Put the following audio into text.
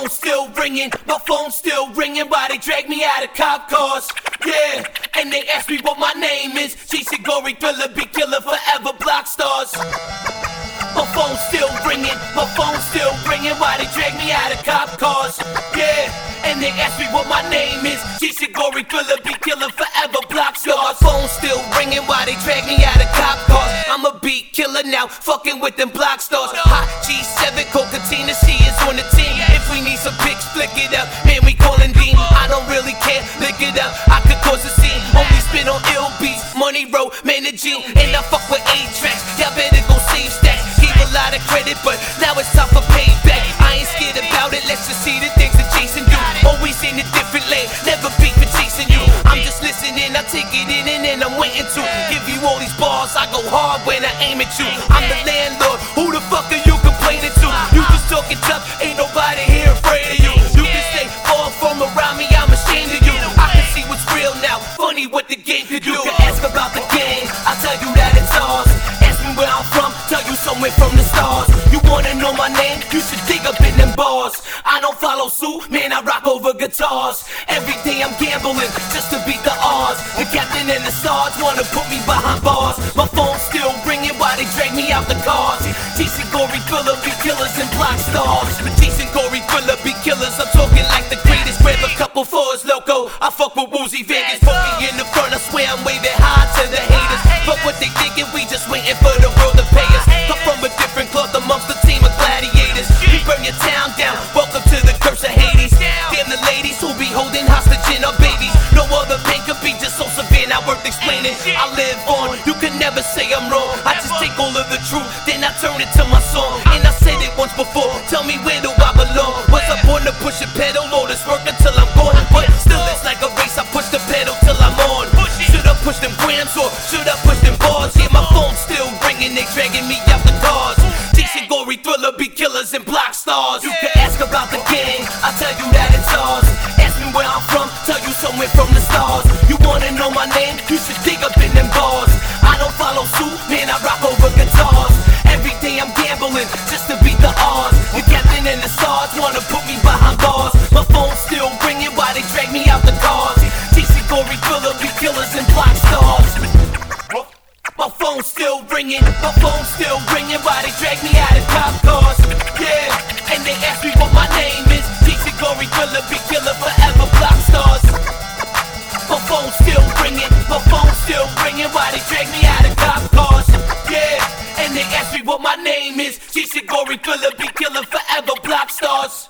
phone still ringing, my phone still ringing. Why they drag me out of cop cars? Yeah, and they ask me what my name is. Jason Gorey, thriller, be killer, forever block stars. My phone still ringing, my phone still ringing. Why they drag me out of cop cars? Yeah, and they ask me what my name is. Jason Gorey, thriller, be killer, forever block stars. My phone still ringing. Why they drag me out of cop cars? I'm a beat killer now, fucking with them block stars. Hot G7, Cocatina, she is on the team. We some pics, flick it up. Man, we callin' Dean. I don't really care, lick it up. I could cause a scene. Only spin on ill beats, money roll, managing. And I fuck with eight tracks. Y'all better go save stacks. Gave a lot of credit, but now it's time for payback. I ain't scared about it, let's just see the things that Jason do. Always in a different lane, never beat for chasing you. I'm just listening, I take it in and then I'm waiting to give you all these bars. I go hard when I aim at you. Tell you that it's ours. Ask me where I'm from, tell you somewhere from the stars. You wanna know my name? You should dig up in them bars. I don't follow suit, man, I rock over guitars. Every day I'm gambling just to beat the odds. The captain and the stars wanna put me behind bars. My phone's still ringing while they drag me out the cars. Jason Gorey thriller, be killers and block stars. Jason Gorey thriller, be we just waiting for the world to pay us. Come from a different cloth amongst the team of gladiators. We burn your town down. Welcome to the curse of Hades. Damn the ladies who be holding hostage in our babies. No other pain could be just so severe, not worth explaining. I live on, you can never say I'm wrong. I just take all of the truth, then I turn it to my song. And I said it once before, tell they dragging me out the cars. Jason Gorey thriller, be killers and block stars. You can ask about the gang, I'll tell you that it's ours. Ask me where I'm from, tell you somewhere from the stars. You wanna know my name? You should dig up in them bars. I don't follow suit, man, I rock over guitars. Every day I'm gambling just to beat the odds. The captain and the stars wanna put me behind bars. My phone's still ringing while they drag me out the cars. Jason Gorey thriller, be killers and block phone still ringing, my phone still ringing. Why they drag me out of cop cars? Yeah, and they ask me what my name is. Decent glory killer, big killer, forever block stars. My phone still ringing, my phone still ringing. Why they drag me out of cop cars? Yeah, and they ask me what my name is. Decent glory killer, big killer, forever block stars.